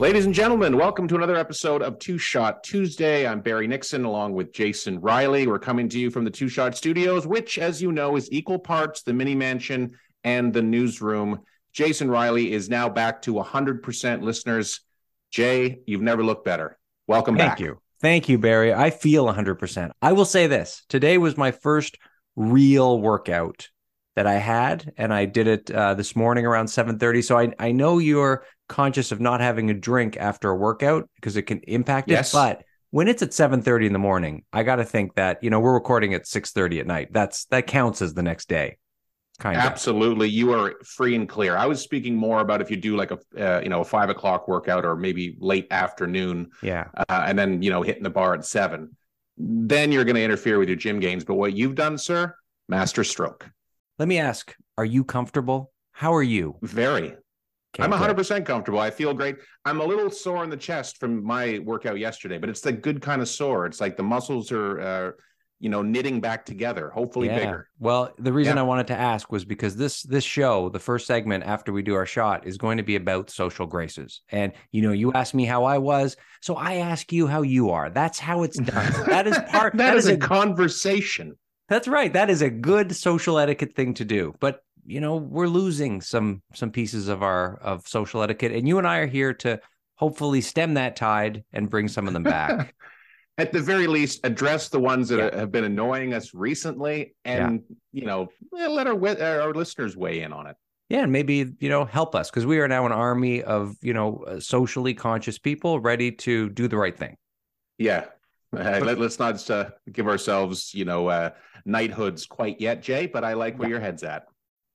Ladies and gentlemen, welcome to another episode of Two Shot Tuesday. I'm Barry Nixon along with Jason Riley. We're coming to you from the Two Shot Studios, which, as you know, is equal parts the mini mansion and the newsroom. Jason Riley is now back to 100% listeners. Jay, you've never looked better. Welcome Thank back. Thank you. Thank you, Barry. I feel 100%. I will say this today was my first real workout that I had, and I did it uh, this morning around 7:30. So I I know you're conscious of not having a drink after a workout because it can impact Yes. it. But when it's at 7:30 in the morning, I got to think that you know we're recording at 6:30 at night. That's that counts as the next day, kind of. Absolutely, you are free and clear. I was speaking more about if you do like a uh, you know a five o'clock workout or maybe late afternoon, Yeah. uh, and then you know hitting the bar at seven. Then you're going to interfere with your gym gains. But what you've done, sir, master stroke. Let me ask: Are you comfortable? How are you? Very. Okay, I'm 100% comfortable. I feel great. I'm a little sore in the chest from my workout yesterday, but it's the good kind of sore. It's like the muscles are, uh, you know, knitting back together, hopefully Yeah. bigger. Well, the reason Yeah. I wanted to ask was because this this show, the first segment after we do our shot, is going to be about social graces. And you know, you asked me how I was, so I ask you how you are. That's how it's done. That is part. that is, is a conversation. That's right. That is a good social etiquette thing to do. But you know, we're losing some some pieces of our of social etiquette, and you and I are here to hopefully stem that tide and bring some of them back. At the very least, address the ones that Yeah. have been annoying us recently, and you know, let our our listeners weigh in on it. Yeah, and maybe you know help us because we are now an army of you know socially conscious people ready to do the right thing. Yeah. Uh, let, us not uh, give ourselves, you know, uh, knighthoods quite yet, Jay. But I like where your head's at.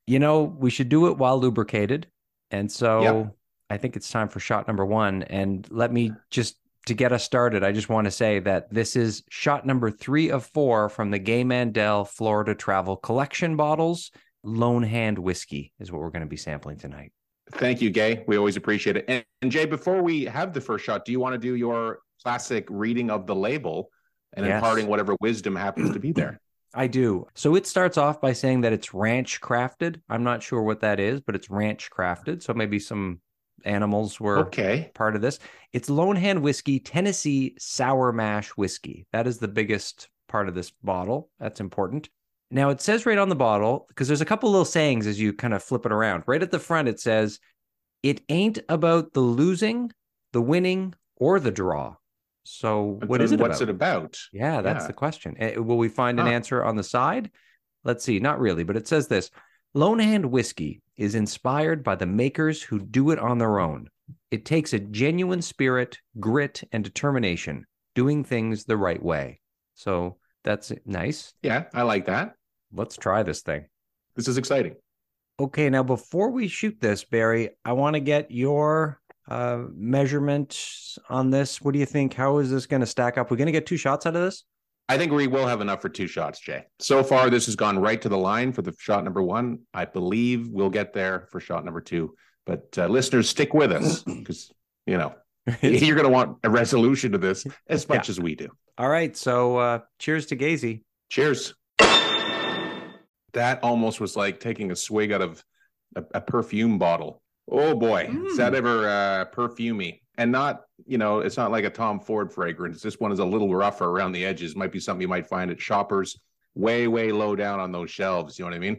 You know, we should do it while lubricated, and so Yeah. I think it's time for shot number one. And let me just to get us started, I just want to say that this is shot number three of four from the Gay Mandel Florida Travel Collection bottles. Lone Hand whiskey is what we're going to be sampling tonight. Thank you, Gay. We always appreciate it. And, and Jay, before we have the first shot, do you want to do your classic reading of the label and Yes. imparting whatever wisdom happens to be there? I do. So it starts off by saying that it's ranch crafted. I'm not sure what that is, but it's ranch crafted. So maybe some animals were Okay. part of this. It's Lone Hand Whiskey, Tennessee Sour Mash Whiskey. That is the biggest part of this bottle. That's important. Now it says right on the bottle, because there's a couple little sayings as you kind of flip it around. Right at the front, it says, It ain't about the losing, the winning, or the draw. So But what is it what's about? it about? Yeah, that's Yeah. the question. Eh, Will we find an Huh. answer on the side? Let's see. Not really, but it says this Lone Hand Whiskey is inspired by the makers who do it on their own. It takes a genuine spirit, grit, and determination, doing things the right way. So that's nice. Yeah, I like that. Let's try this thing. This is exciting. Okay, now before we shoot this, Barry, I want to get your uh, measurement on this. What do you think? How is this going to stack up? We're going to get two shots out of this? I think we will have enough for two shots, Jay. So far, this has gone right to the line for the shot number one. I believe we'll get there for shot number two. But uh, listeners, stick with us because, you know, you're going to want a resolution to this as much as we do. All right. So uh cheers to Gazy. Cheers. That almost was like taking a swig out of a, a perfume bottle. Oh boy, is that Mm. ever uh, perfumey? And not, you know, it's not like a Tom Ford fragrance. This one is a little rougher around the edges. Might be something you might find at shoppers, way, way low down on those shelves. You know what I mean?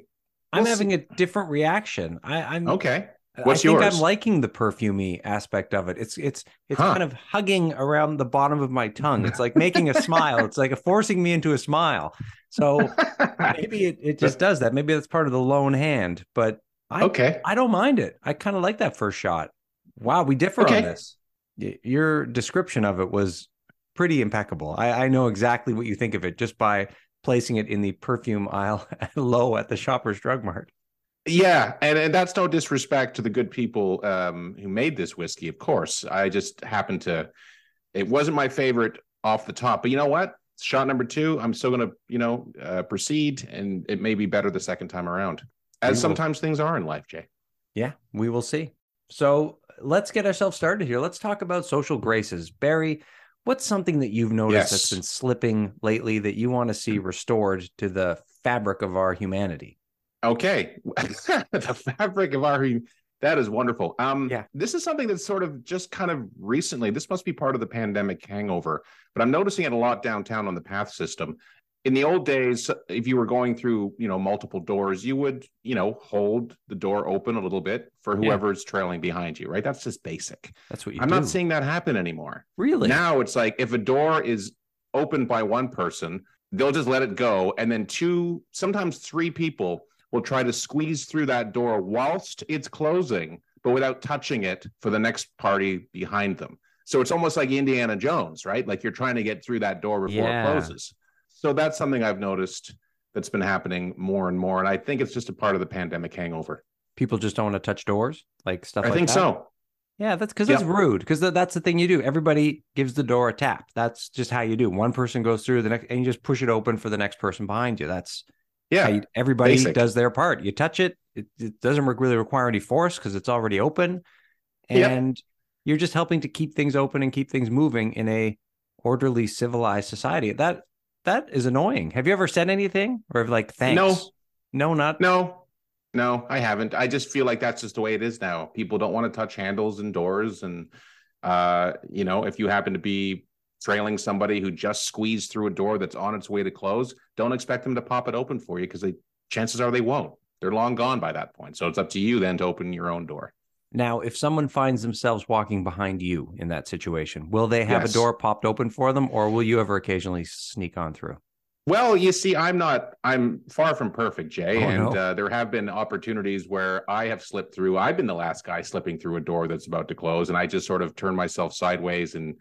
I'm We'll having a different reaction. I, I'm Okay. I What's think yours? I'm liking the perfumey aspect of it. It's it's it's Huh. kind of hugging around the bottom of my tongue. It's like making a smile. It's like forcing me into a smile. So maybe it, it just does that. Maybe that's part of the lone hand. But I okay. I don't mind it. I kind of like that first shot. Wow, we differ Okay. on this. Your description of it was pretty impeccable. I, I know exactly what you think of it just by placing it in the perfume aisle low at the Shoppers Drug Mart. Yeah, and, and that's no disrespect to the good people um, who made this whiskey. Of course, I just happened to. It wasn't my favorite off the top, but you know what? Shot number two, I'm still going to, you know, uh, proceed, and it may be better the second time around, We as will- sometimes things are in life, Jay. Yeah, we will see. So let's get ourselves started here. Let's talk about social graces. Barry, what's something that you've noticed that's been slipping lately that you want to see restored to the fabric of our humanity? Okay, the fabric of our That is wonderful. Um, Yeah. This is something that's sort of just kind of recently, this must be part of the pandemic hangover, but I'm noticing it a lot downtown on the path system. In the old days, if you were going through, you know, multiple doors, you would, you know, hold the door open a little bit for Yeah. whoever's trailing behind you, right? That's just basic. That's what you I'm do. not seeing that happen anymore. really. Now it's like if a door is opened by one person, they'll just let it go. And then two, sometimes three people will try to squeeze through that door whilst it's closing, but without touching it for the next party behind them. So it's almost like Indiana Jones, right? Like you're trying to get through that door before Yeah. it closes. So that's something I've noticed that's been happening more and more. And I think it's just a part of the pandemic hangover. People just don't want to touch doors, like stuff I like think that. so. Yeah, that's because Yep. that's rude. Because that's the thing you do. Everybody gives the door a tap. That's just how you do. One person goes through the next, and you just push it open for the next person behind you. That's Yeah. how you, everybody basic. does their part. You touch it, it, it doesn't re- really require any force because it's already open, Yep. and you're just helping to keep things open and keep things moving in a orderly, civilized society. That that is annoying. Have you ever said anything or like thanks? No. no, not No, no, I haven't. I just feel like that's just the way it is now. People don't want to touch handles and doors. And, uh, you know, if you happen to be trailing somebody who just squeezed through a door that's on its way to close, don't expect them to pop it open for you because they chances are they won't. They're long gone by that point. So it's up to you then to open your own door. Now, if someone finds themselves walking behind you in that situation, will they have Yes. a door popped open for them, or will you ever occasionally sneak on through? Well, you see, I'm not, I'm far from perfect, Jay. Oh, and no. uh, there have been opportunities where I have slipped through. I've been the last guy slipping through a door that's about to close, and I just sort of turn myself sideways and,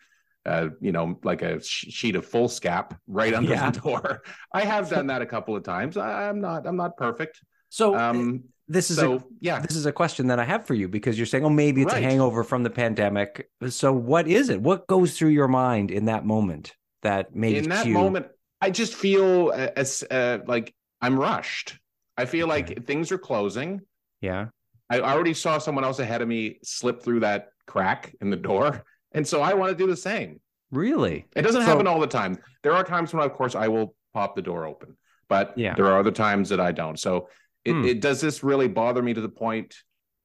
uh, you know, like a sh- sheet of foolscap right under Yeah. the door. I have done that a couple of times. I, I'm not, I'm not perfect. So Um, this is so a yeah, this is a question that I have for you because you're saying, oh, maybe it's Right. a hangover from the pandemic. So what is it? What goes through your mind in that moment that makes in that moment, I just feel uh, as uh, like I'm rushed. I feel like things are closing. Yeah. I already saw someone else ahead of me slip through that crack in the door. And so I want to do the same. Really? It doesn't So- happen all the time. There are times when, of course, I will pop the door open, but Yeah. there are other times that I don't. So it, Hmm. it does this really bother me to the point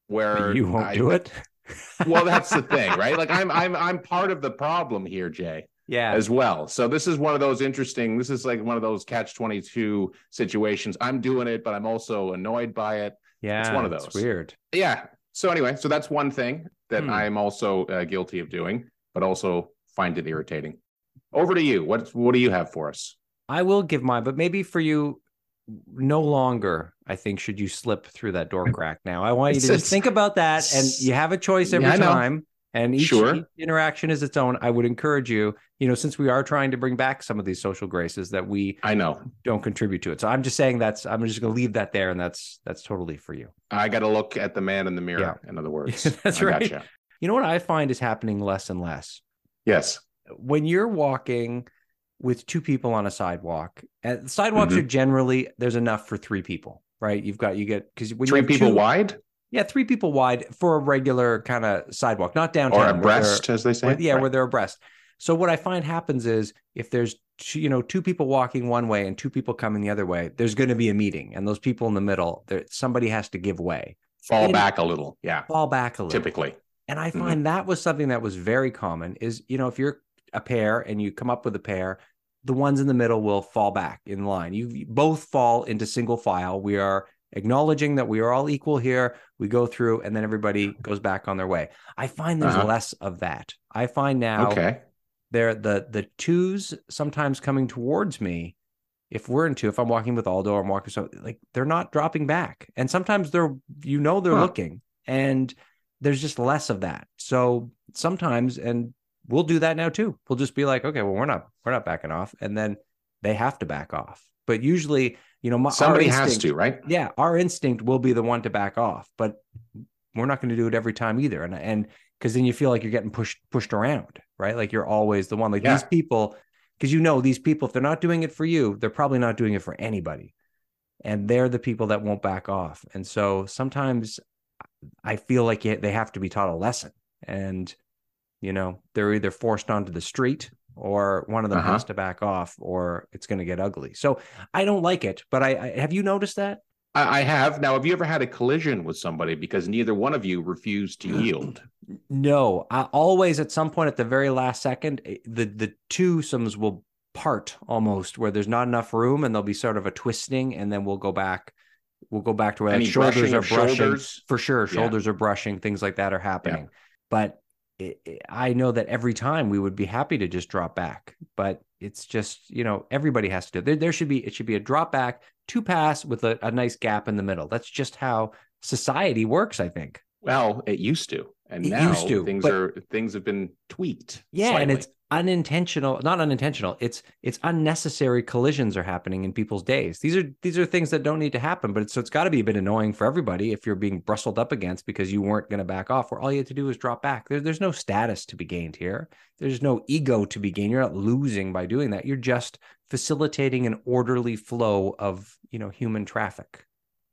where You won't I- do it. well, that's the thing, right? Like I'm I'm I'm part of the problem here, Jay yeah. as well. So this is one of those interesting. This is like one of those catch twenty two situations. I'm doing it, but I'm also annoyed by it. yeah. It's one of those. weird. Yeah. So anyway, so that's one thing that Hmm. I'm also uh, guilty of doing, but also find it irritating. Over to you. What what do you have for us? I will give mine, but maybe for you, no longer. I think should you slip through that door crack now. I want you to It's- just think about that, and you have a choice every Yeah, time. And each, Sure. each interaction is its own. I would encourage you, you know, since we are trying to bring back some of these social graces, that we I know don't contribute to it. So I'm just saying that's I'm just going to leave that there, and that's that's totally for you. I got to look at the man in the mirror. In other words, That's I right. Gotcha. You know what I find is happening less and less Yes. when you're walking with two people on a sidewalk. And sidewalks Mhm. are generally there's enough for three people, right? You've got you get because when Three people two- wide yeah, three people wide for a regular kind of sidewalk, not downtown. or abreast, as they say. where- yeah, Right. where they're abreast. So what I find happens is if there's two, you know two people walking one way and two people coming the other way, there's going to be a meeting, and those people in the middle, there somebody has to give way, fall and- back a little. Yeah. fall back a little. Typically. And I Mhm. find that was something that was very common is, you know, if you're a pair and you come up with a pair, the ones in the middle will fall back in line. You both fall into single file. We are acknowledging that we are all equal here. We go through and then everybody goes back on their way. I find there's Uh-huh. less of that. I find now Okay. there the the twos sometimes coming towards me. If we're in two, if I'm walking with Aldo I'm walking so like they're not dropping back. And sometimes they're you know they're Huh. looking and there's just less of that. So sometimes and we'll do that now too. We'll just be like, okay, well, we're not we're not backing off. And then they have to back off. But usually, you know, my, Somebody has to, right? yeah, our instinct will be the one to back off, but we're not going to do it every time either. And and because then you feel like you're getting pushed pushed around, right? Like you're always the one. Like these people, because you know these people, if they're not doing it for you, they're probably not doing it for anybody, and they're the people that won't back off. And so sometimes I feel like they have to be taught a lesson, and you know they're either forced onto the street or one of them Uh-huh. has to back off or it's going to get ugly. So I don't like it, but I, I have you noticed that? I, I have. Now, have you ever had a collision with somebody because neither one of you refused to yield? No, I always at some point at the very last second, eh, the the twosomes will part almost where there's not enough room and there'll be sort of a twisting and then we'll go back we'll go back to where shoulders are brushing shoulders? for sure Yeah. shoulders are brushing things like that are happening but it, it- i know that every time we would be happy to just drop back but it's just you know everybody has to do there, there should be it should be a drop back two pass with a, a nice gap in the middle. That's just how society works i think Well, it used to, and It now used to, things are things have been tweaked. Yeah, and it's unintentional, not unintentional. It's it's unnecessary collisions are happening in people's days. These are these are things that don't need to happen, but it's, so it's got to be a bit annoying for everybody if you're being brustled up against because you weren't going to back off. Where all you had to do was drop back. There, there's no status to be gained here. There's no ego to be gained. You're not losing by doing that. You're just facilitating an orderly flow of you know human traffic.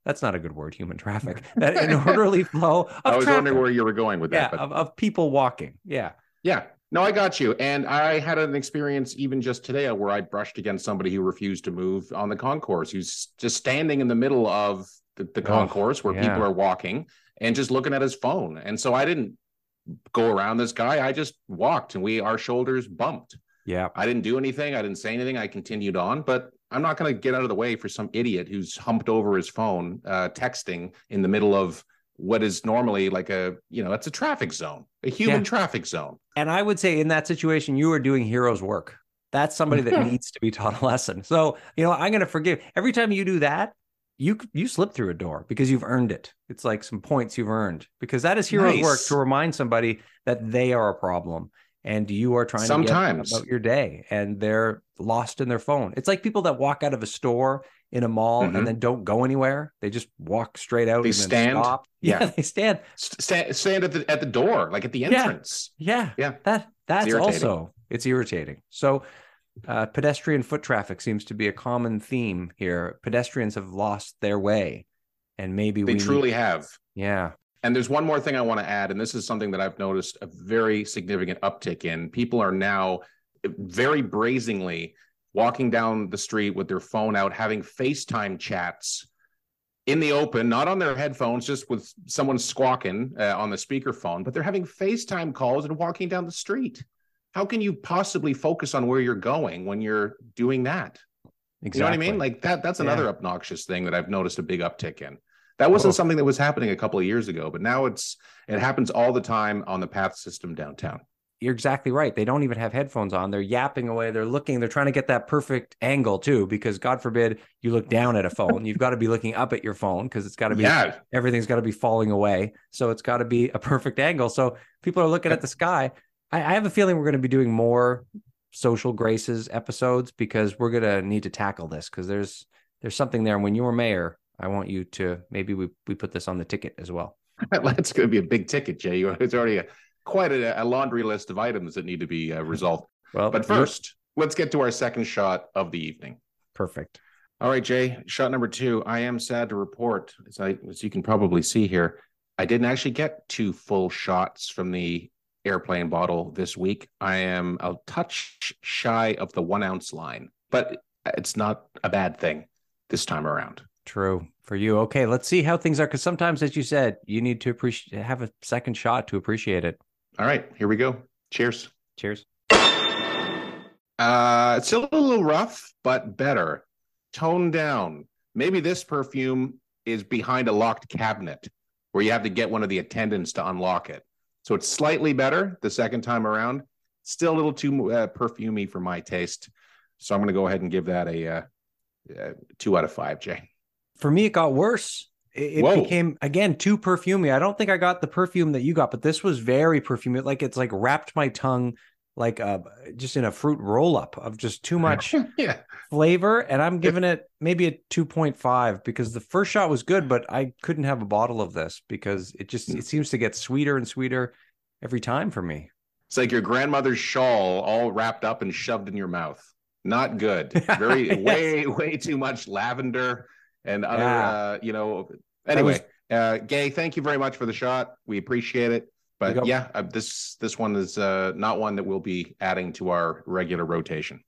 That's not a good word, human traffic. That an orderly flow of I was traffic. wondering where you were going with yeah, that, but of, of people walking. Yeah. Yeah. No, I got you. And I had an experience even just today where I brushed against somebody who refused to move on the concourse, who's just standing in the middle of the, the Oh, concourse where yeah. people are walking and just looking at his phone. And so I didn't go around this guy. I just walked and we, our shoulders bumped. Yeah. I didn't do anything. I didn't say anything. I continued on, but I'm not going to get out of the way for some idiot who's humped over his phone, uh, texting in the middle of what is normally like a, you know, it's a traffic zone, a human Yeah. traffic zone. And I would say in that situation, you are doing hero's work. That's somebody that needs to be taught a lesson. So, you know, I'm going to forgive every time you do that. You you slip through a door because you've earned it. It's like some points you've earned because that is hero's work to remind somebody that they are a problem and you are trying to Sometimes. get about your day and they're lost in their phone. It's like people that walk out of a store in a mall Mhm. and then don't go anywhere. They just walk straight out They stand. stop. Yeah. yeah, they stand. stand, stand at the at the door, like at the entrance. Yeah. Yeah. That that's irritating. also it's irritating. So uh, pedestrian foot traffic seems to be a common theme here. Pedestrians have lost their way. And maybe They we truly need, have. yeah. And there's one more thing I want to add, and this is something that I've noticed a very significant uptick in. People are now very brazenly walking down the street with their phone out, having FaceTime chats in the open, not on their headphones, just with someone squawking uh, on the speakerphone, but they're having FaceTime calls and walking down the street. How can you possibly focus on where you're going when you're doing that? Exactly. You know what I mean? Like that. That's Yeah. another obnoxious thing that I've noticed a big uptick in. That wasn't Oh. something that was happening a couple of years ago, but now it's it happens all the time on the path system downtown. you're exactly right. They don't even have headphones on. They're yapping away. They're looking. They're trying to get that perfect angle too, because God forbid you look down at a phone. You've got to be looking up at your phone because it's got to be Yeah, everything's got to be falling away. So it's got to be a perfect angle. So people are looking at the sky. I, I have a feeling we're going to be doing more social graces episodes because we're going to need to tackle this because there's there's something there. And when you're mayor, I want you to maybe we we put this on the ticket as well. that's going to be a big ticket, Jay. It's already a, quite a, a laundry list of items that need to be uh, resolved. Well, But you're- first, let's get to our second shot of the evening. perfect. All right, Jay. Shot number two. I am sad to report, as I as you can probably see here, I didn't actually get two full shots from the airplane bottle this week. I am a touch shy of the one ounce line, but it's not a bad thing this time around. True for you. Okay, let's see how things are. Because sometimes, as you said, you need to appreciate have a second shot to appreciate it. All right, here we go. Cheers. Cheers. Uh, it's still a little rough, but better. Toned down. Maybe this perfume is behind a locked cabinet where you have to get one of the attendants to unlock it. So it's slightly better the second time around. Still a little too uh, perfumey for my taste. So I'm going to go ahead and give that a uh, uh, two out of five, Jay. For me, it got worse. It, it became again too perfumey. I don't think I got the perfume that you got, but this was very perfumey. Like it's like wrapped my tongue like uh just in a fruit roll up of just too much yeah. flavor. And I'm giving it maybe a 2.5 because the first shot was good, but I couldn't have a bottle of this because it just it seems to get sweeter and sweeter every time for me. It's like your grandmother's shawl all wrapped up and shoved in your mouth. Not good. Very Yes. way way too much lavender and other Yeah. uh, you know. Anyway, was- uh, Gay, thank you very much for the shot. We appreciate it. But yeah, uh, this this one is uh, not one that we'll be adding to our regular rotation.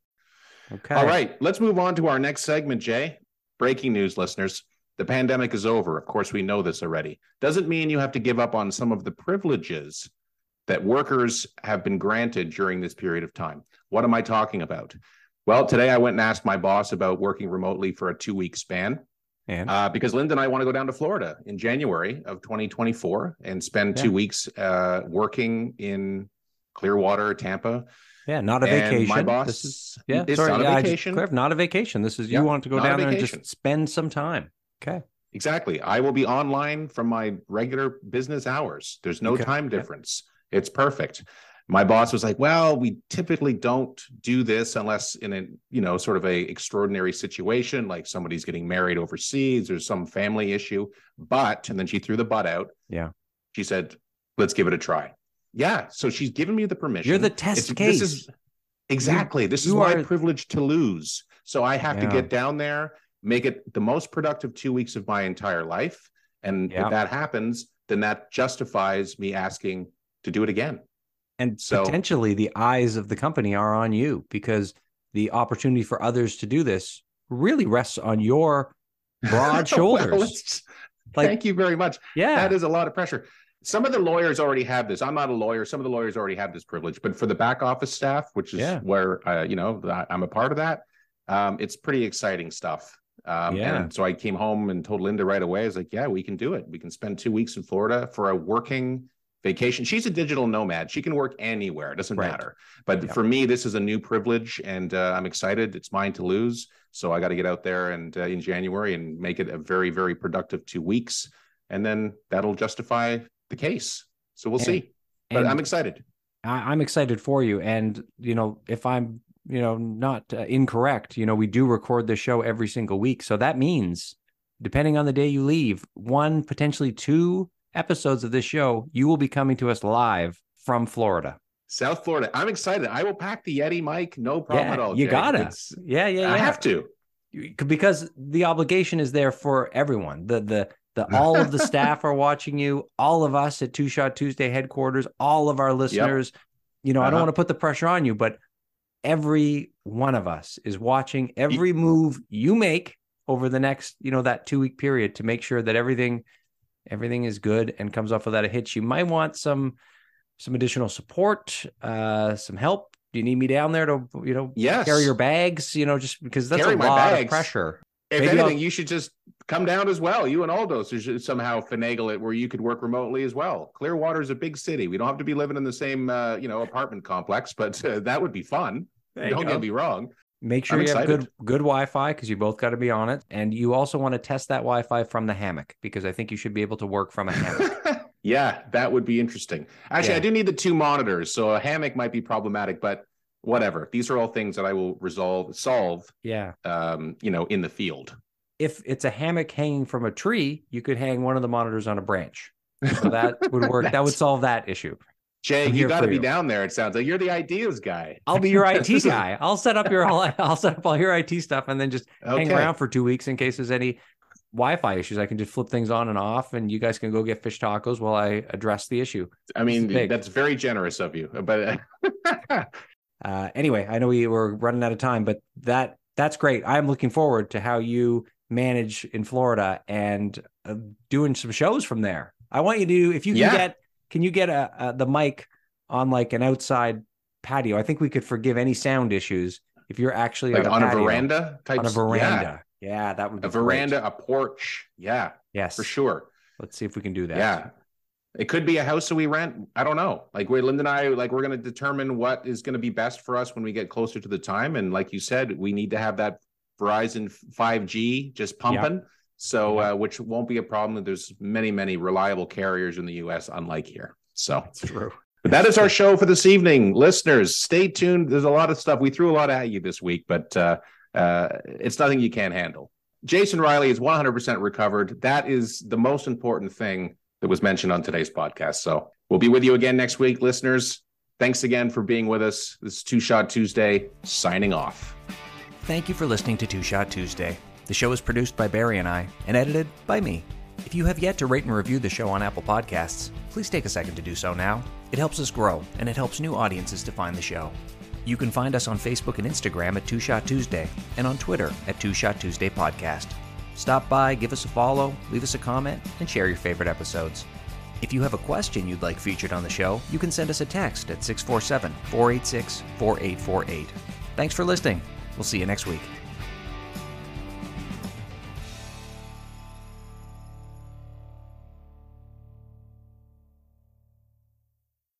Okay. All right, let's move on to our next segment, Jay. Breaking news, listeners. The pandemic is over. Of course, we know this already. Doesn't mean you have to give up on some of the privileges that workers have been granted during this period of time. What am I talking about? Well, today I went and asked my boss about working remotely for a two week span. And Uh, because Linda and I want to go down to Florida in January of 2024 and spend Yeah. two weeks uh, working in Clearwater, Tampa. yeah, not a And vacation. My boss, This is, yeah, it's sorry, not a yeah, just- vacation. Cliff, not a vacation. This is Yeah, you want to go down there and just spend some time. Okay. Exactly. I will be online from my regular business hours. There's no Okay. time difference. It's perfect. My boss was like, "Well, we typically don't do this unless in a, you know, sort of a extraordinary situation like somebody's getting married overseas or some family issue." But and then she threw the butt out. Yeah. She said, "Let's give it a try." Yeah, so she's given me the permission. You're the test It's- case. This is exactly. this is you my are- privilege to lose. So I have to get down there, make it the most productive two weeks of my entire life. And Yeah. if that happens, then that justifies me asking to do it again. And So- potentially the eyes of the company are on you because the opportunity for others to do this really rests on your broad shoulders. Well, Like- thank you very much. yeah. That is a lot of pressure. Some of the lawyers already have this. I'm not a lawyer. Some of the lawyers already have this privilege, but for the back office staff, which is Yeah. where uh, you know I'm a part of that, um, it's pretty exciting stuff. Um, Yeah. And so I came home and told Linda right away. I was like, "Yeah, we can do it. We can spend two weeks in Florida for a working vacation." She's a digital nomad. She can work anywhere. It doesn't Right. matter. But Yeah. for me, this is a new privilege, and uh, I'm excited. It's mine to lose. So I got to get out there and uh, in January and make it a very, very productive two weeks, and then that'll justify the case. So we'll And- see. But and I'm excited. I, I'm excited for you. And, you know, if I'm, you know, not uh, incorrect, you know, we do record the show every single week. So that means, depending on the day you leave, one, potentially two episodes of this show, you will be coming to us live from Florida. South Florida. I'm excited. I will pack the Yeti mic. No problem Yeah, at all. you Jay. gotta. It's- Yeah, yeah, yeah. I have to. because the obligation is there for everyone. The the the all of the staff are watching you. All of us at Two Shot Tuesday headquarters. All of our listeners. You know, I don't Uh-huh. want to put the pressure on you, but every one of us is watching every move you make over the next, you know, that two week period to make sure that everything everything is good and comes off without a hitch. You might want some some additional support, uh, some help. Do you need me down there to, you know, Yes. carry your bags? You know, just because that's Carry a my lot of pressure. If Maybe anything, I'll- you should just come down as well. You and Aldo should somehow finagle it where you could work remotely as well. Clearwater is a big city. We don't have to be living in the same, uh, you know, apartment complex, but uh, that would be fun. There don't go. get me wrong. Make sure I'm you have good good Wi-Fi because you both got to be on it, and you also want to test that Wi-Fi from the hammock because I think you should be able to work from a hammock. yeah, that would be interesting. Actually, Yeah. I do need the two monitors, so a hammock might be problematic, but whatever. These are all things that I will resolve, solve, yeah, um, you know, in the field. if it's a hammock hanging from a tree, you could hang one of the monitors on a branch. So that would work. that would solve that issue. Jay, I'm you got to be you. down there. It sounds like you're the ideas guy. I'll be your IT guy. I'll set up your I'll set up all your IT stuff and then just hang around for two weeks in case there's any Wi-Fi issues. I can just flip things on and off, and you guys can go get fish tacos while I address the issue. I mean, that's very generous of you, but Uh, anyway, I know we were running out of time, but that that's great. I'm looking forward to how you manage in Florida and uh, doing some shows from there. I want you to, if you can Yeah. get, can you get a, a the mic on like an outside patio? I think we could forgive any sound issues if you're actually like on a, on a veranda type on a veranda. Yeah, that would be a great. veranda, a porch. Yeah, Yes, for sure. Let's see if we can do that. Yeah. It could be a house that we rent. I don't know. Like we Linda and I, like we're going to determine what is going to be best for us when we get closer to the time. And like you said, we need to have that Verizon 5G just pumping. So, Yeah. uh, which won't be a problem. There's many, many reliable carriers in the U.S. Unlike here. So It's true. But that is our show for this evening. Listeners, stay tuned. There's a lot of stuff. We threw a lot at you this week, but uh, uh, it's nothing you can't handle. Jason Riley is 100% recovered. That is the most important thing that was mentioned on today's podcast. So we'll be with you again next week, listeners. Thanks again for being with us. This is Two Shot Tuesday, signing off. Thank you for listening to Two Shot Tuesday. The show is produced by Barry and I and edited by me. If you have yet to rate and review the show on Apple Podcasts, please take a second to do so now. It helps us grow and it helps new audiences to find the show. You can find us on Facebook and Instagram at Two Shot Tuesday and on Twitter at Two Shot Tuesday Podcast. Stop by, give us a follow, leave us a comment, and share your favorite episodes. If you have a question you'd like featured on the show, you can send us a text at 647 486 4848. Thanks for listening. We'll see you next week.